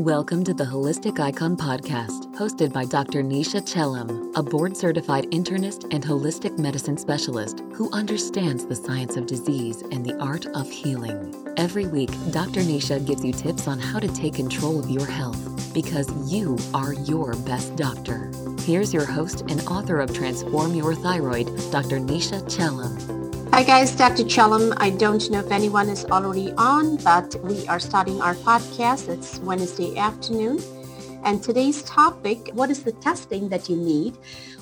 Welcome to the Holistic Icon Podcast, hosted by Dr. Nisha Chellam, a board certified internist and holistic medicine specialist who understands the science of disease and the art of healing. Every week, Dr. Nisha gives you tips on how to take control of your health because you are your best doctor. Here's your host and author of Transform Your Thyroid, Dr. Nisha Chellam. Hi guys, Dr. Chellam. I don't know if anyone is already on, but we are starting our podcast. It's Wednesday afternoon. And today's topic, what is the testing that you need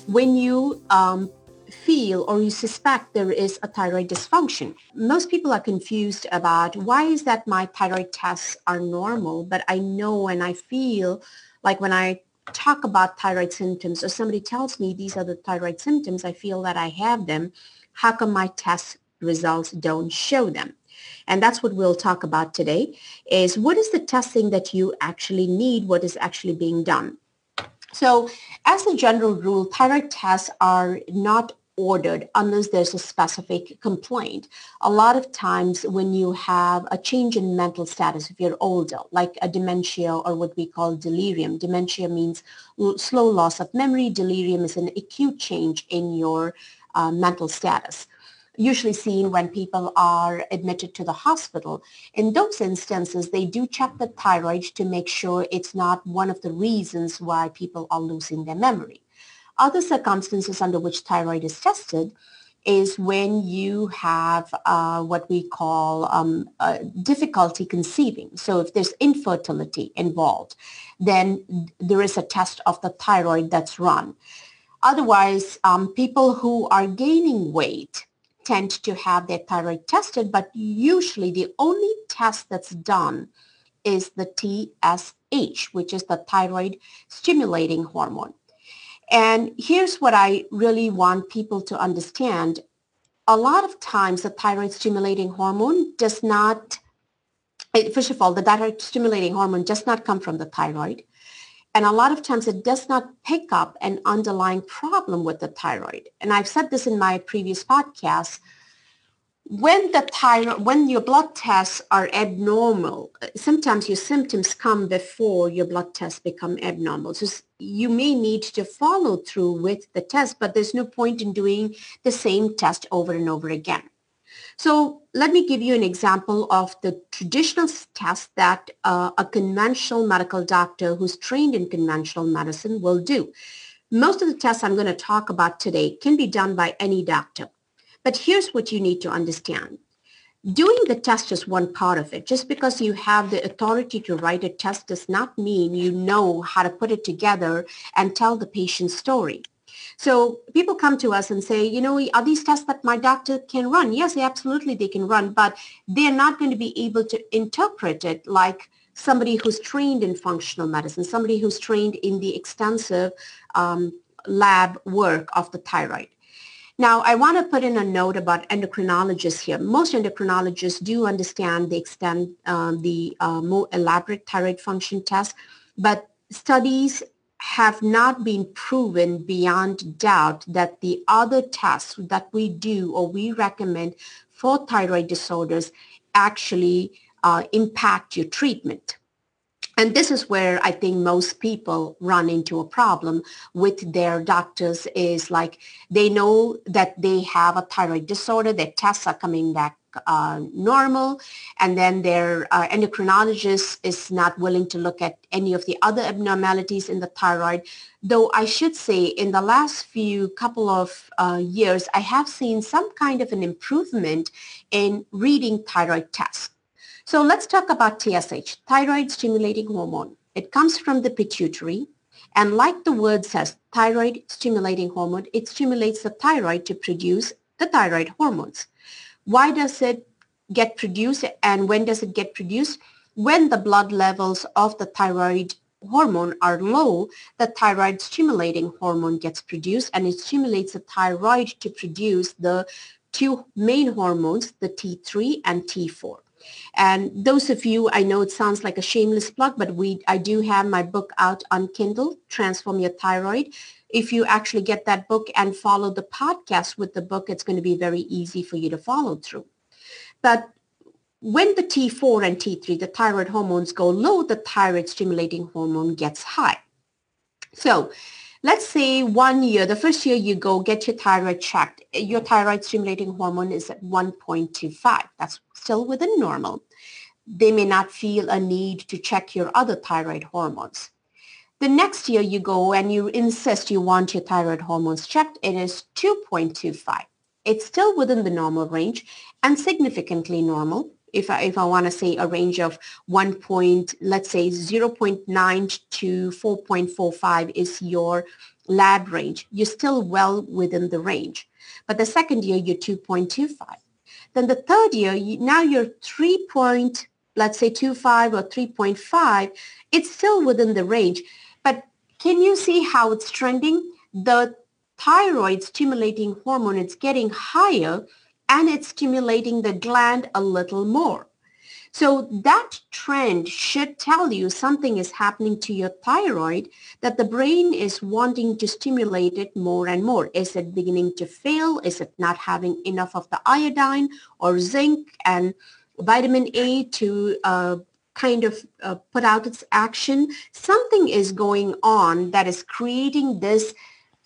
when you um, feel or you suspect there is a thyroid dysfunction? Most people are confused about why is that my thyroid tests are normal, but I know and I feel like when I talk about thyroid symptoms or somebody tells me these are the thyroid symptoms, I feel that I have them how come my test results don't show them? And that's what we'll talk about today is what is the testing that you actually need? What is actually being done? So as a general rule, thyroid tests are not ordered unless there's a specific complaint. A lot of times when you have a change in mental status, if you're older, like a dementia or what we call delirium. Dementia means slow loss of memory. Delirium is an acute change in your uh, mental status usually seen when people are admitted to the hospital. In those instances, they do check the thyroid to make sure it's not one of the reasons why people are losing their memory. Other circumstances under which thyroid is tested is when you have uh, what we call um, uh, difficulty conceiving. So if there's infertility involved, then there is a test of the thyroid that's run. Otherwise, um, people who are gaining weight tend to have their thyroid tested, but usually the only test that's done is the TSH, which is the thyroid stimulating hormone. And here's what I really want people to understand. A lot of times the thyroid stimulating hormone does not, first of all, the thyroid stimulating hormone does not come from the thyroid. And a lot of times it does not pick up an underlying problem with the thyroid. And I've said this in my previous podcasts. When the thyroid, when your blood tests are abnormal, sometimes your symptoms come before your blood tests become abnormal. So you may need to follow through with the test, but there's no point in doing the same test over and over again. So let me give you an example of the traditional test that uh, a conventional medical doctor who's trained in conventional medicine will do. Most of the tests I'm going to talk about today can be done by any doctor. But here's what you need to understand. Doing the test is one part of it. Just because you have the authority to write a test does not mean you know how to put it together and tell the patient's story. So people come to us and say, you know, are these tests that my doctor can run? Yes, absolutely they can run, but they're not going to be able to interpret it like somebody who's trained in functional medicine, somebody who's trained in the extensive um, lab work of the thyroid. Now, I want to put in a note about endocrinologists here. Most endocrinologists do understand the extent, um, the uh, more elaborate thyroid function test, but studies have not been proven beyond doubt that the other tests that we do or we recommend for thyroid disorders actually uh, impact your treatment. And this is where I think most people run into a problem with their doctors is like they know that they have a thyroid disorder, their tests are coming back uh, normal, and then their uh, endocrinologist is not willing to look at any of the other abnormalities in the thyroid. Though I should say in the last few couple of uh, years, I have seen some kind of an improvement in reading thyroid tests. So let's talk about TSH, thyroid stimulating hormone. It comes from the pituitary. And like the word says, thyroid stimulating hormone, it stimulates the thyroid to produce the thyroid hormones. Why does it get produced and when does it get produced? When the blood levels of the thyroid hormone are low, the thyroid stimulating hormone gets produced and it stimulates the thyroid to produce the two main hormones, the T3 and T4. And those of you, I know it sounds like a shameless plug, but we, I do have my book out on Kindle, Transform Your Thyroid if you actually get that book and follow the podcast with the book, it's going to be very easy for you to follow through. But when the T4 and T3, the thyroid hormones go low, the thyroid stimulating hormone gets high. So let's say one year, the first year you go get your thyroid checked, your thyroid stimulating hormone is at 1.25. That's still within normal. They may not feel a need to check your other thyroid hormones. The next year you go and you insist you want your thyroid hormones checked, it is 2.25. It's still within the normal range and significantly normal if I, if I want to say a range of 1 point, let's say 0.9 to 4.45 is your lab range, you're still well within the range. But the second year, you're 2.25. Then the third year, you, now you're 3 point, let's say 2.5 or 3.5. It's still within the range. But can you see how it's trending? The thyroid stimulating hormone it's getting higher and it's stimulating the gland a little more. So that trend should tell you something is happening to your thyroid that the brain is wanting to stimulate it more and more. Is it beginning to fail? Is it not having enough of the iodine or zinc and vitamin A to uh, kind of uh, put out its action? Something is going on that is creating this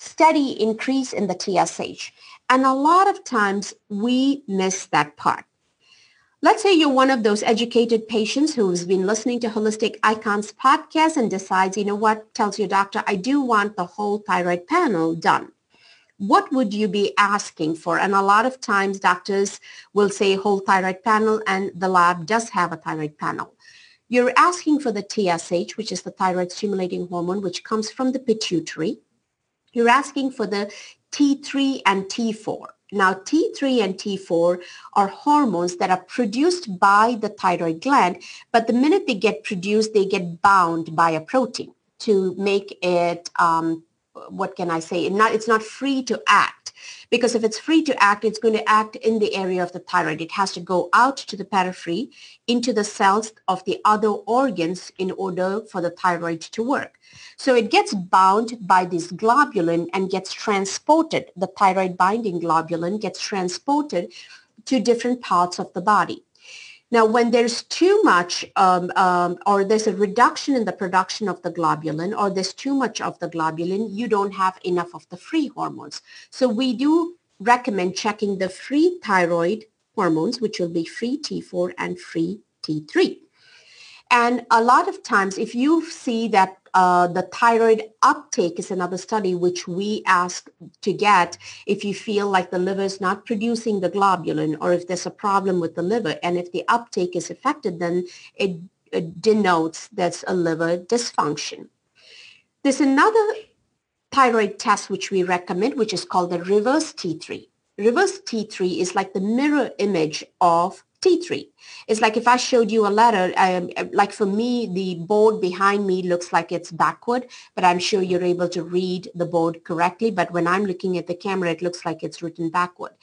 steady increase in the TSH. And a lot of times we miss that part. Let's say you're one of those educated patients who's been listening to Holistic Icons podcast and decides, you know what, tells your doctor, I do want the whole thyroid panel done. What would you be asking for? And a lot of times doctors will say whole thyroid panel and the lab does have a thyroid panel. You're asking for the TSH, which is the thyroid stimulating hormone, which comes from the pituitary. You're asking for the T3 and T4. Now, T3 and T4 are hormones that are produced by the thyroid gland, but the minute they get produced, they get bound by a protein to make it, um, what can I say, not, it's not free to act because if it's free to act, it's going to act in the area of the thyroid. It has to go out to the periphery into the cells of the other organs in order for the thyroid to work. So it gets bound by this globulin and gets transported. The thyroid binding globulin gets transported to different parts of the body. Now, when there's too much um, um, or there's a reduction in the production of the globulin or there's too much of the globulin, you don't have enough of the free hormones. So we do recommend checking the free thyroid hormones, which will be free T4 and free T3. And a lot of times, if you see that uh, the thyroid uptake is another study which we ask to get if you feel like the liver is not producing the globulin or if there's a problem with the liver. And if the uptake is affected, then it, it denotes that's a liver dysfunction. There's another thyroid test which we recommend, which is called the reverse T3. Reverse T3 is like the mirror image of T3. It's like if I showed you a letter, um, like for me, the board behind me looks like it's backward, but I'm sure you're able to read the board correctly. But when I'm looking at the camera, it looks like it's written backward.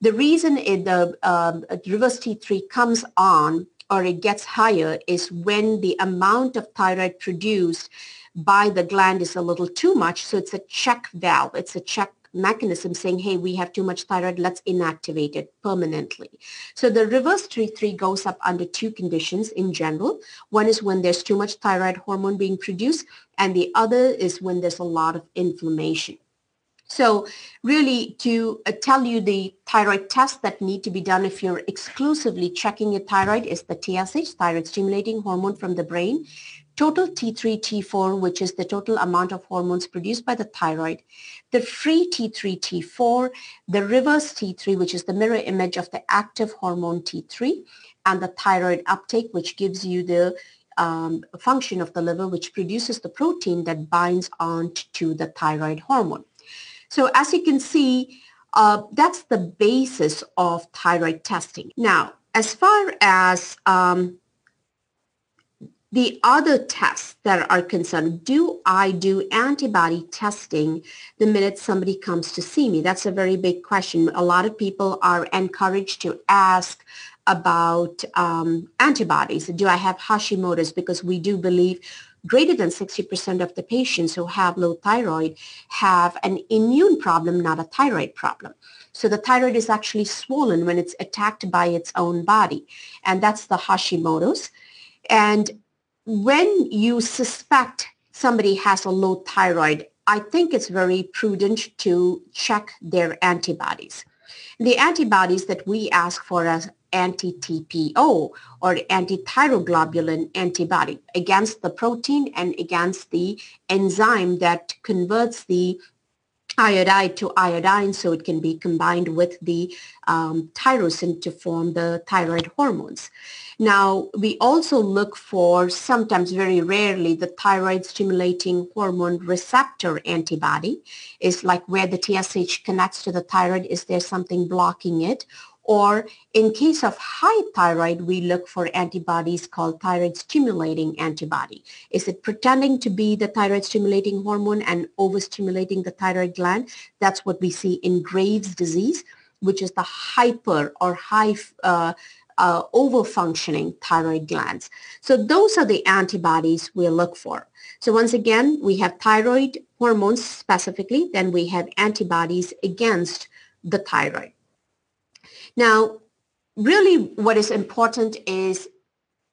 The reason it, the um, reverse T3 comes on or it gets higher is when the amount of thyroid produced by the gland is a little too much. So it's a check valve. It's a check mechanism saying, hey, we have too much thyroid, let's inactivate it permanently. So the reverse T3 goes up under two conditions in general. One is when there's too much thyroid hormone being produced, and the other is when there's a lot of inflammation. So really to uh, tell you the thyroid tests that need to be done if you're exclusively checking your thyroid is the TSH, thyroid stimulating hormone from the brain total T3, T4, which is the total amount of hormones produced by the thyroid, the free T3, T4, the reverse T3, which is the mirror image of the active hormone T3, and the thyroid uptake, which gives you the um, function of the liver, which produces the protein that binds on to the thyroid hormone. So as you can see, uh, that's the basis of thyroid testing. Now, as far as um, the other tests that are concerned, do I do antibody testing the minute somebody comes to see me? That's a very big question. A lot of people are encouraged to ask about um, antibodies. Do I have Hashimoto's? Because we do believe greater than 60% of the patients who have low thyroid have an immune problem, not a thyroid problem. So the thyroid is actually swollen when it's attacked by its own body. And that's the Hashimoto's. And when you suspect somebody has a low thyroid, I think it's very prudent to check their antibodies. The antibodies that we ask for as anti-TPO or anti-thyroglobulin antibody against the protein and against the enzyme that converts the iodide to iodine so it can be combined with the um, tyrosine to form the thyroid hormones. Now, we also look for sometimes very rarely the thyroid stimulating hormone receptor antibody is like where the TSH connects to the thyroid. Is there something blocking it? Or in case of high thyroid, we look for antibodies called thyroid stimulating antibody. Is it pretending to be the thyroid stimulating hormone and overstimulating the thyroid gland? That's what we see in Graves' disease, which is the hyper or high uh, uh, overfunctioning thyroid glands. So those are the antibodies we look for. So once again, we have thyroid hormones specifically, then we have antibodies against the thyroid. Now, really what is important is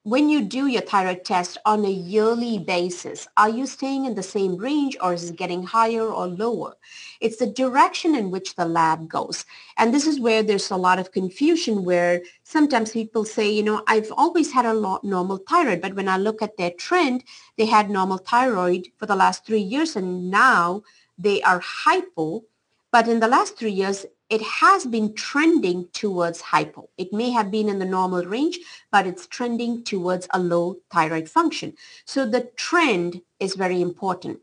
when you do your thyroid test on a yearly basis, are you staying in the same range or is it getting higher or lower? It's the direction in which the lab goes. And this is where there's a lot of confusion where sometimes people say, you know, I've always had a normal thyroid, but when I look at their trend, they had normal thyroid for the last three years and now they are hypo. But in the last three years, it has been trending towards hypo. It may have been in the normal range, but it's trending towards a low thyroid function. So the trend is very important.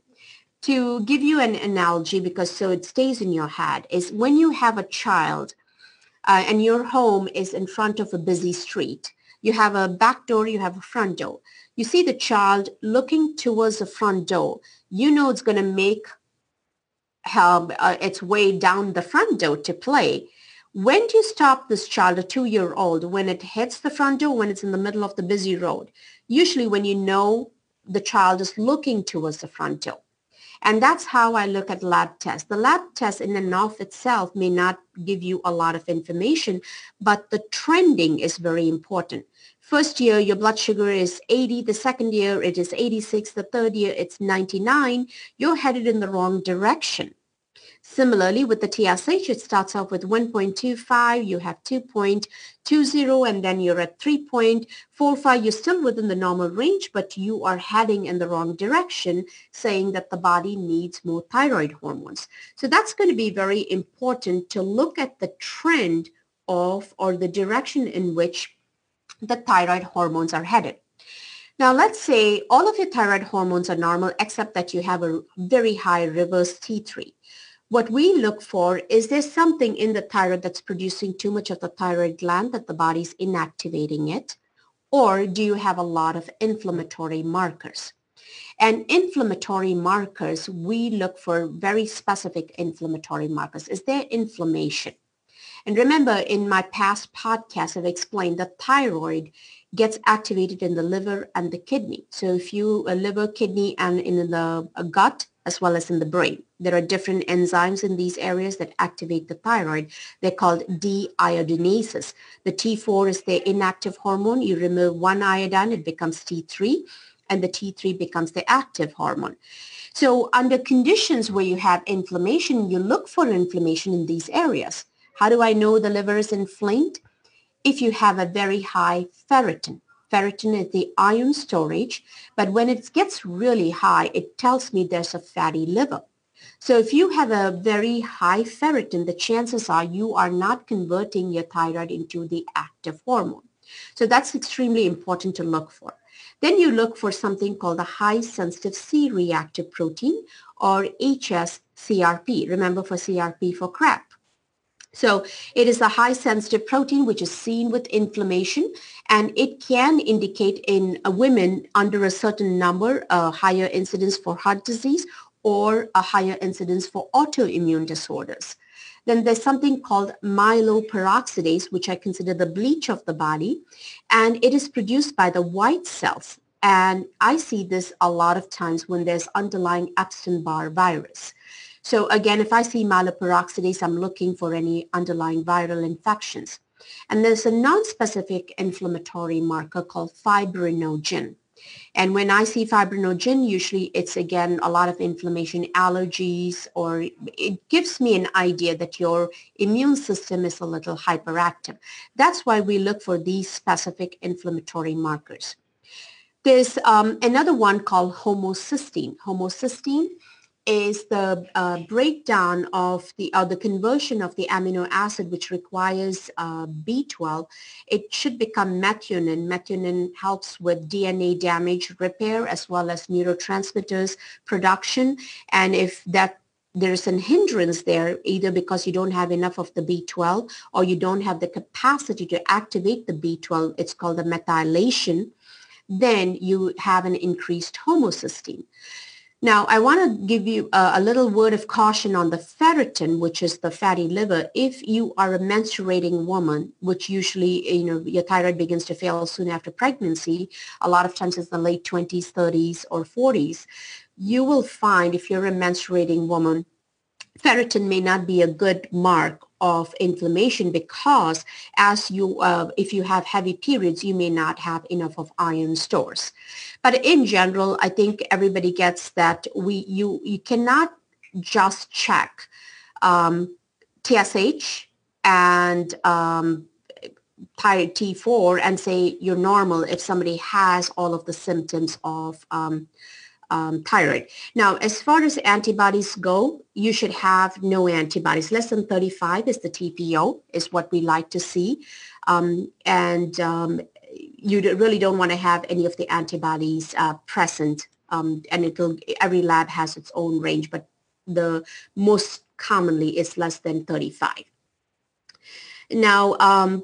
To give you an analogy, because so it stays in your head, is when you have a child uh, and your home is in front of a busy street, you have a back door, you have a front door. You see the child looking towards the front door. You know it's going to make help uh, its way down the front door to play. When do you stop this child, a two-year-old, when it hits the front door, when it's in the middle of the busy road? Usually when you know the child is looking towards the front door. And that's how I look at lab tests. The lab test in and of itself may not give you a lot of information, but the trending is very important. First year, your blood sugar is 80. The second year, it is 86. The third year, it's 99. You're headed in the wrong direction. Similarly, with the TSH, it starts off with 1.25, you have 2.20, and then you're at 3.45. You're still within the normal range, but you are heading in the wrong direction, saying that the body needs more thyroid hormones. So that's going to be very important to look at the trend of or the direction in which the thyroid hormones are headed. Now, let's say all of your thyroid hormones are normal except that you have a very high reverse T3. What we look for is there something in the thyroid that's producing too much of the thyroid gland that the body's inactivating it? Or do you have a lot of inflammatory markers? And inflammatory markers, we look for very specific inflammatory markers. Is there inflammation? And remember, in my past podcasts, I've explained that thyroid gets activated in the liver and the kidney. So if you a liver, kidney, and in the gut, as well as in the brain. There are different enzymes in these areas that activate the thyroid. They're called deiodinases. The T4 is the inactive hormone. You remove one iodine, it becomes T3, and the T3 becomes the active hormone. So under conditions where you have inflammation, you look for inflammation in these areas. How do I know the liver is inflamed? If you have a very high ferritin. Ferritin is the iron storage, but when it gets really high, it tells me there's a fatty liver. So if you have a very high ferritin, the chances are you are not converting your thyroid into the active hormone. So that's extremely important to look for. Then you look for something called the high sensitive C-reactive protein or HSCRP. Remember for CRP for crap. So it is a high sensitive protein which is seen with inflammation and it can indicate in uh, women under a certain number a higher incidence for heart disease or a higher incidence for autoimmune disorders. Then there's something called myeloperoxidase, which I consider the bleach of the body, and it is produced by the white cells And I see this a lot of times when there's underlying Epstein-Barr virus. So again, if I see myeloperoxidase, I'm looking for any underlying viral infections. And there's a non-specific inflammatory marker called fibrinogen. And when I see fibrinogen, usually it's again a lot of inflammation, allergies, or it gives me an idea that your immune system is a little hyperactive. That's why we look for these specific inflammatory markers. There's um, another one called homocysteine. Homocysteine is the uh, breakdown of the or the conversion of the amino acid which requires uh, B12. It should become methionine. Methionine helps with DNA damage repair as well as neurotransmitters production. And if that there's an hindrance there either because you don't have enough of the B12 or you don't have the capacity to activate the B12, it's called the methylation, then you have an increased homocysteine. Now, I want to give you a, a, little word of caution on the ferritin, which is the fatty liver. If you are a menstruating woman, which usually, you know, your thyroid begins to fail soon after pregnancy, a lot of times it's the late 20s, 30s, or 40s, you will find if you're a menstruating woman, ferritin may not be a good mark of inflammation because as you uh, if you have heavy periods you may not have enough of iron stores. But in general i think everybody gets that we you you cannot just check um, tsh and um, T4 and say you're normal if somebody has all of the symptoms of um, um, thyroid. Now, as far as antibodies go, you should have no antibodies. Less than 35 is the TPO, is what we like to see. Um, and um, you really don't want to have any of the antibodies uh, present. Um, and it'll, every lab has its own range, but the most commonly is less than 35. Now, um,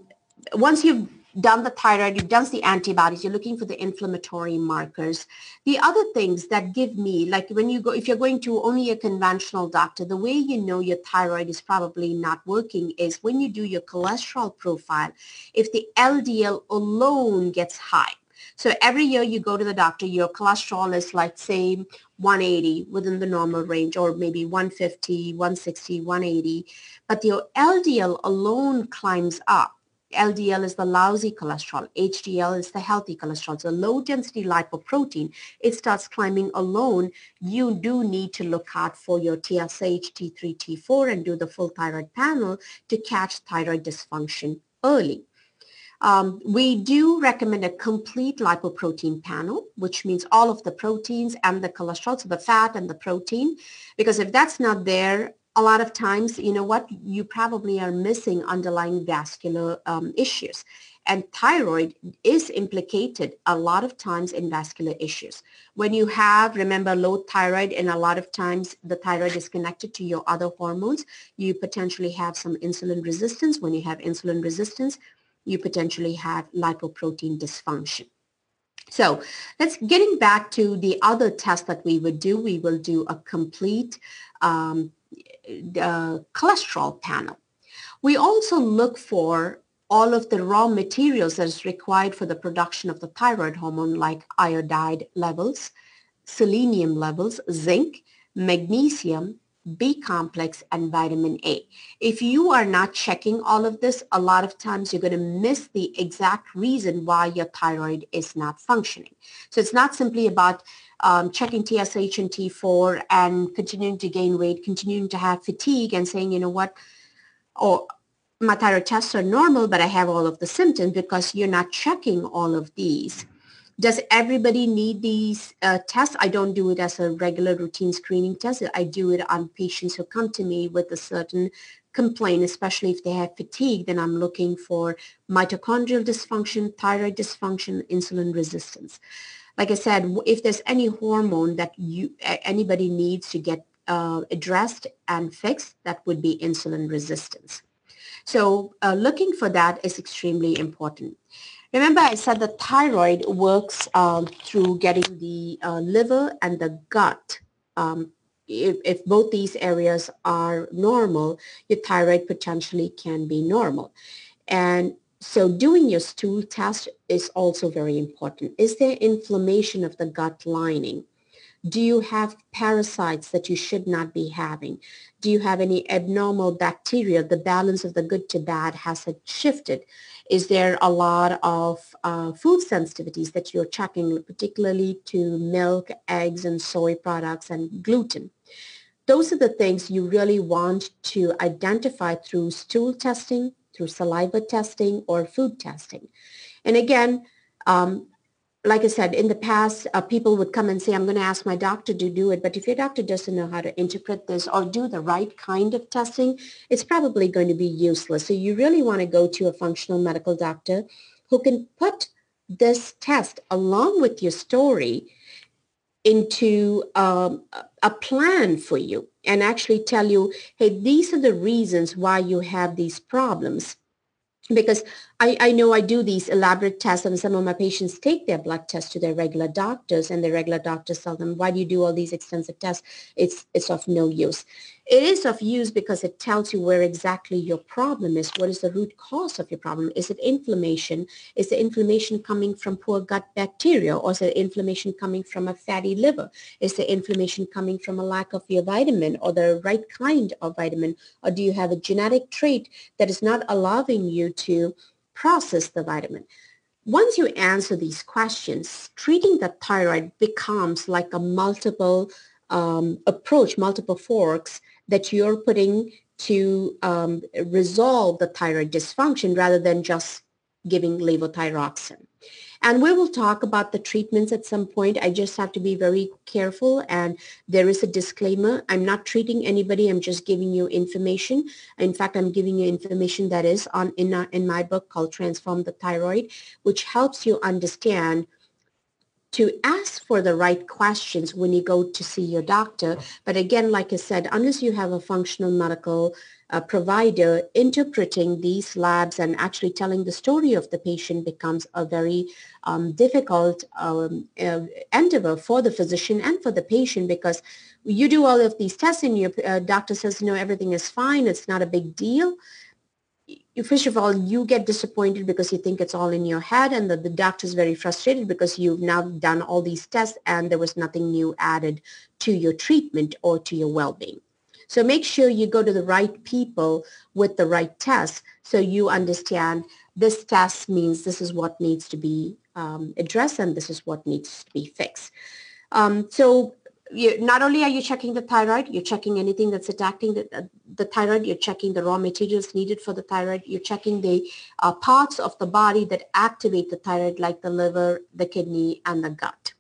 once you've done the thyroid, you've done the antibodies, you're looking for the inflammatory markers. The other things that give me, like when you go, if you're going to only a conventional doctor, the way you know your thyroid is probably not working is when you do your cholesterol profile, if the LDL alone gets high. So every year you go to the doctor, your cholesterol is like say 180 within the normal range or maybe 150, 160, 180, but your LDL alone climbs up LDL is the lousy cholesterol. HDL is the healthy cholesterol. So low density lipoprotein, it starts climbing alone. You do need to look out for your TSH, T3, T4 and do the full thyroid panel to catch thyroid dysfunction early. Um, we do recommend a complete lipoprotein panel, which means all of the proteins and the cholesterol, so the fat and the protein, because if that's not there, a lot of times, you know what, you probably are missing underlying vascular um, issues. And thyroid is implicated a lot of times in vascular issues. When you have, remember, low thyroid, and a lot of times the thyroid is connected to your other hormones, you potentially have some insulin resistance. When you have insulin resistance, you potentially have lipoprotein dysfunction. So let's getting back to the other test that we would do. We will do a complete um, uh, cholesterol panel. We also look for all of the raw materials that is required for the production of the thyroid hormone like iodide levels, selenium levels, zinc, magnesium, B complex, and vitamin A. If you are not checking all of this, a lot of times you're going to miss the exact reason why your thyroid is not functioning. So it's not simply about um, checking TSH and T4 and continuing to gain weight, continuing to have fatigue and saying, you know what, or my thyroid tests are normal, but I have all of the symptoms because you're not checking all of these. Does everybody need these uh, tests? I don't do it as a regular routine screening test. I do it on patients who come to me with a certain complaint, especially if they have fatigue, then I'm looking for mitochondrial dysfunction, thyroid dysfunction, insulin resistance. Like I said, if there's any hormone that you anybody needs to get uh, addressed and fixed, that would be insulin resistance. So uh, looking for that is extremely important. Remember I said the thyroid works um, through getting the uh, liver and the gut. Um, if, if both these areas are normal, your thyroid potentially can be normal. And so doing your stool test is also very important. Is there inflammation of the gut lining? Do you have parasites that you should not be having? Do you have any abnormal bacteria? The balance of the good to bad has shifted? Is there a lot of uh, food sensitivities that you're checking, particularly to milk, eggs, and soy products and gluten? Those are the things you really want to identify through stool testing, through saliva testing, or food testing. And again, um, like I said, in the past, uh, people would come and say, I'm going to ask my doctor to do it. But if your doctor doesn't know how to interpret this or do the right kind of testing, it's probably going to be useless. So you really want to go to a functional medical doctor who can put this test along with your story into um, a plan for you and actually tell you, hey, these are the reasons why you have these problems because I, I know I do these elaborate tests and some of my patients take their blood tests to their regular doctors and the regular doctors tell them, why do you do all these extensive tests? It's, it's of no use. It is of use because it tells you where exactly your problem is. What is the root cause of your problem? Is it inflammation? Is the inflammation coming from poor gut bacteria or is the inflammation coming from a fatty liver? Is the inflammation coming from a lack of your vitamin or the right kind of vitamin? Or do you have a genetic trait that is not allowing you to process the vitamin? Once you answer these questions, treating the thyroid becomes like a multiple um, approach, multiple forks that you're putting to um, resolve the thyroid dysfunction rather than just giving levothyroxine. And we will talk about the treatments at some point. I just have to be very careful. And there is a disclaimer. I'm not treating anybody. I'm just giving you information. In fact, I'm giving you information that is on in, uh, in my book called Transform the Thyroid, which helps you understand to ask for the right questions when you go to see your doctor. But again, like I said, unless you have a functional medical uh, provider interpreting these labs and actually telling the story of the patient becomes a very um, difficult um, uh, endeavor for the physician and for the patient because you do all of these tests and your uh, doctor says, no, everything is fine. It's not a big deal first of all, you get disappointed because you think it's all in your head and the, the doctor is very frustrated because you've now done all these tests and there was nothing new added to your treatment or to your well-being. So make sure you go to the right people with the right tests so you understand this test means this is what needs to be um, addressed and this is what needs to be fixed. Um, so you, not only are you checking the thyroid, you're checking anything that's attacking the, uh, the thyroid, you're checking the raw materials needed for the thyroid, you're checking the uh, parts of the body that activate the thyroid like the liver, the kidney, and the gut.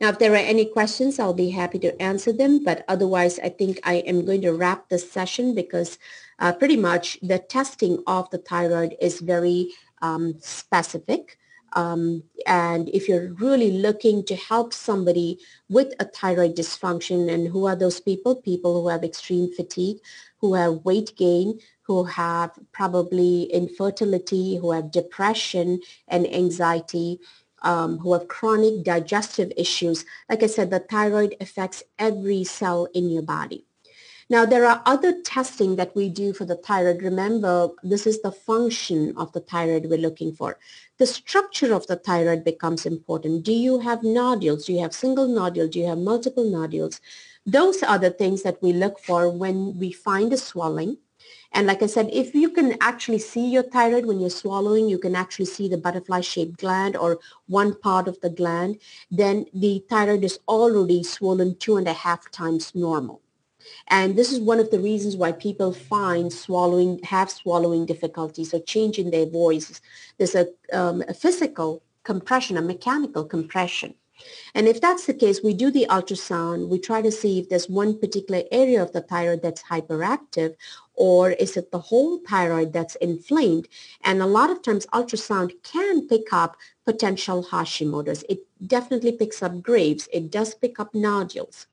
Now, if there are any questions, I'll be happy to answer them, but otherwise, I think I am going to wrap this session because uh, pretty much the testing of the thyroid is very um, specific. Um, and if you're really looking to help somebody with a thyroid dysfunction, and who are those people? People who have extreme fatigue, who have weight gain, who have probably infertility, who have depression and anxiety, um, who have chronic digestive issues. Like I said, the thyroid affects every cell in your body. Now, there are other testing that we do for the thyroid. Remember, this is the function of the thyroid we're looking for. The structure of the thyroid becomes important. Do you have nodules? Do you have single nodule? Do you have multiple nodules? Those are the things that we look for when we find a swelling. And like I said, if you can actually see your thyroid when you're swallowing, you can actually see the butterfly-shaped gland or one part of the gland, then the thyroid is already swollen two and a half times normal. And this is one of the reasons why people find swallowing, have swallowing difficulties or change in their voice. There's a, um, a physical compression, a mechanical compression. And if that's the case, we do the ultrasound. We try to see if there's one particular area of the thyroid that's hyperactive or is it the whole thyroid that's inflamed? And a lot of times ultrasound can pick up potential Hashimoto's. It definitely picks up Graves. It does pick up nodules.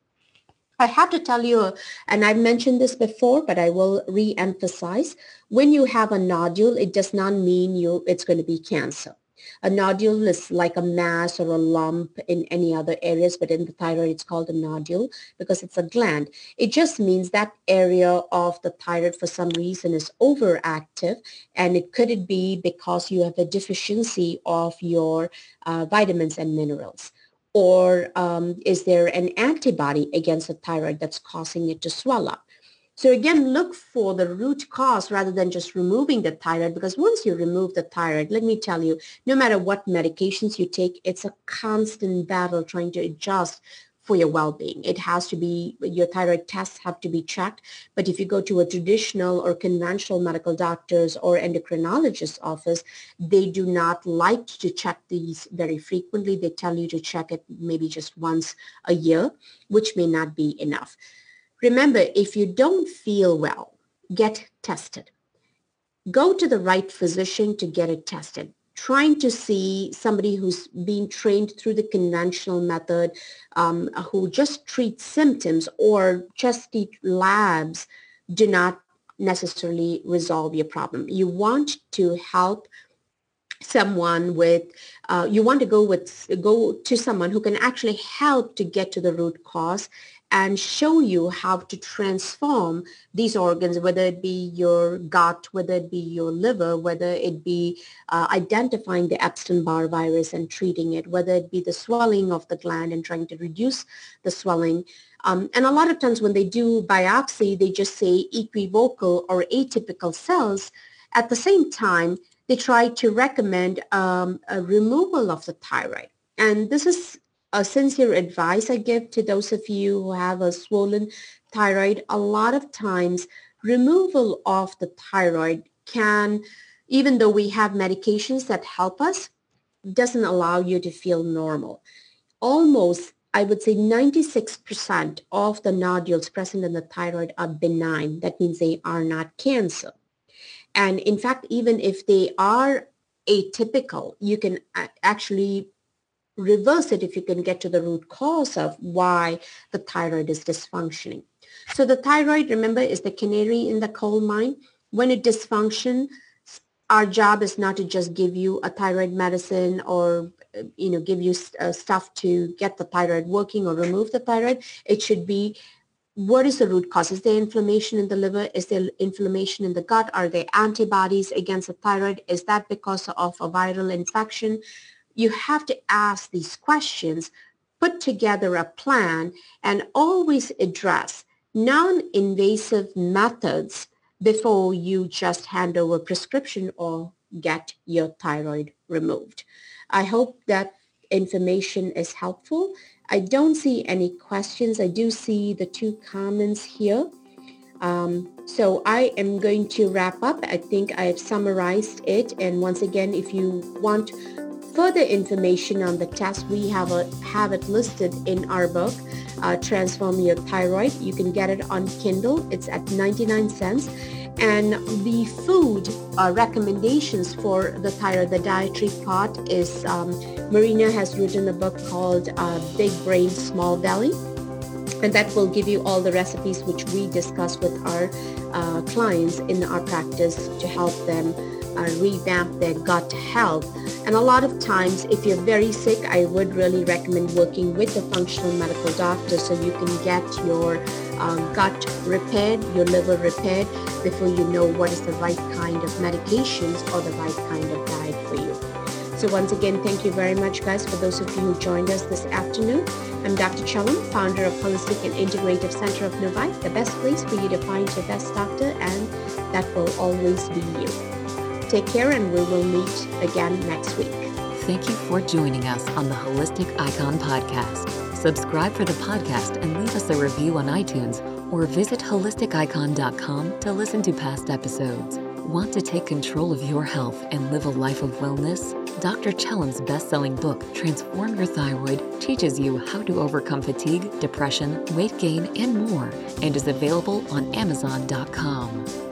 I have to tell you, and I've mentioned this before, but I will re-emphasize, when you have a nodule, it does not mean you it's going to be cancer. A nodule is like a mass or a lump in any other areas, but in the thyroid, it's called a nodule because it's a gland. It just means that area of the thyroid for some reason is overactive. And it could it be because you have a deficiency of your uh, vitamins and minerals? Or um, is there an antibody against the thyroid that's causing it to swell up? So again, look for the root cause rather than just removing the thyroid because once you remove the thyroid, let me tell you, no matter what medications you take, it's a constant battle trying to adjust for your well-being. It has to be, your thyroid tests have to be checked. But if you go to a traditional or conventional medical doctor's or endocrinologist's office, they do not like to check these very frequently. They tell you to check it maybe just once a year, which may not be enough. Remember, if you don't feel well, get tested. Go to the right physician to get it tested. Trying to see somebody who's been trained through the conventional method, um, who just treats symptoms or just eat labs do not necessarily resolve your problem. You want to help someone with uh, you want to go with go to someone who can actually help to get to the root cause and show you how to transform these organs, whether it be your gut, whether it be your liver, whether it be uh, identifying the Epstein-Barr virus and treating it, whether it be the swelling of the gland and trying to reduce the swelling. Um, and a lot of times when they do biopsy, they just say equivocal or atypical cells. At the same time, they try to recommend um, a removal of the thyroid. And this is a sincere advice I give to those of you who have a swollen thyroid, a lot of times removal of the thyroid can, even though we have medications that help us, doesn't allow you to feel normal. Almost, I would say 96% of the nodules present in the thyroid are benign. That means they are not cancer. And in fact, even if they are atypical, you can actually reverse it if you can get to the root cause of why the thyroid is dysfunctioning. So the thyroid, remember, is the canary in the coal mine. When it dysfunctions, our job is not to just give you a thyroid medicine or you know give you uh, stuff to get the thyroid working or remove the thyroid. It should be what is the root cause? Is there inflammation in the liver? Is there inflammation in the gut? Are there antibodies against the thyroid? Is that because of a viral infection? You have to ask these questions, put together a plan, and always address non-invasive methods before you just hand over prescription or get your thyroid removed. I hope that information is helpful. I don't see any questions. I do see the two comments here. Um, so I am going to wrap up. I think I have summarized it. And once again, if you want further information on the test, we have, a, have it listed in our book, uh, Transform Your Thyroid. You can get it on Kindle. It's at 99 cents. And the food uh, recommendations for the thyroid, the dietary part is um, Marina has written a book called uh, Big Brain, Small Belly. And that will give you all the recipes which we discuss with our uh, clients in our practice to help them uh, revamp their gut health. And a lot of times, if you're very sick, I would really recommend working with a functional medical doctor so you can get your um, gut repaired, your liver repaired before you know what is the right kind of medications or the right kind of diet for you. So once again, thank you very much, guys, for those of you who joined us this afternoon. I'm Dr. Chellam, founder of Holistic and Integrative Center of Novi, the best place for you to find your best doctor, and that will always be you. Take care and we will meet again next week. Thank you for joining us on the Holistic Icon Podcast. Subscribe for the podcast and leave us a review on iTunes or visit holisticicon.com to listen to past episodes. Want to take control of your health and live a life of wellness? Dr. Chellam's best selling book, Transform Your Thyroid, teaches you how to overcome fatigue, depression, weight gain, and more, and is available on Amazon.com.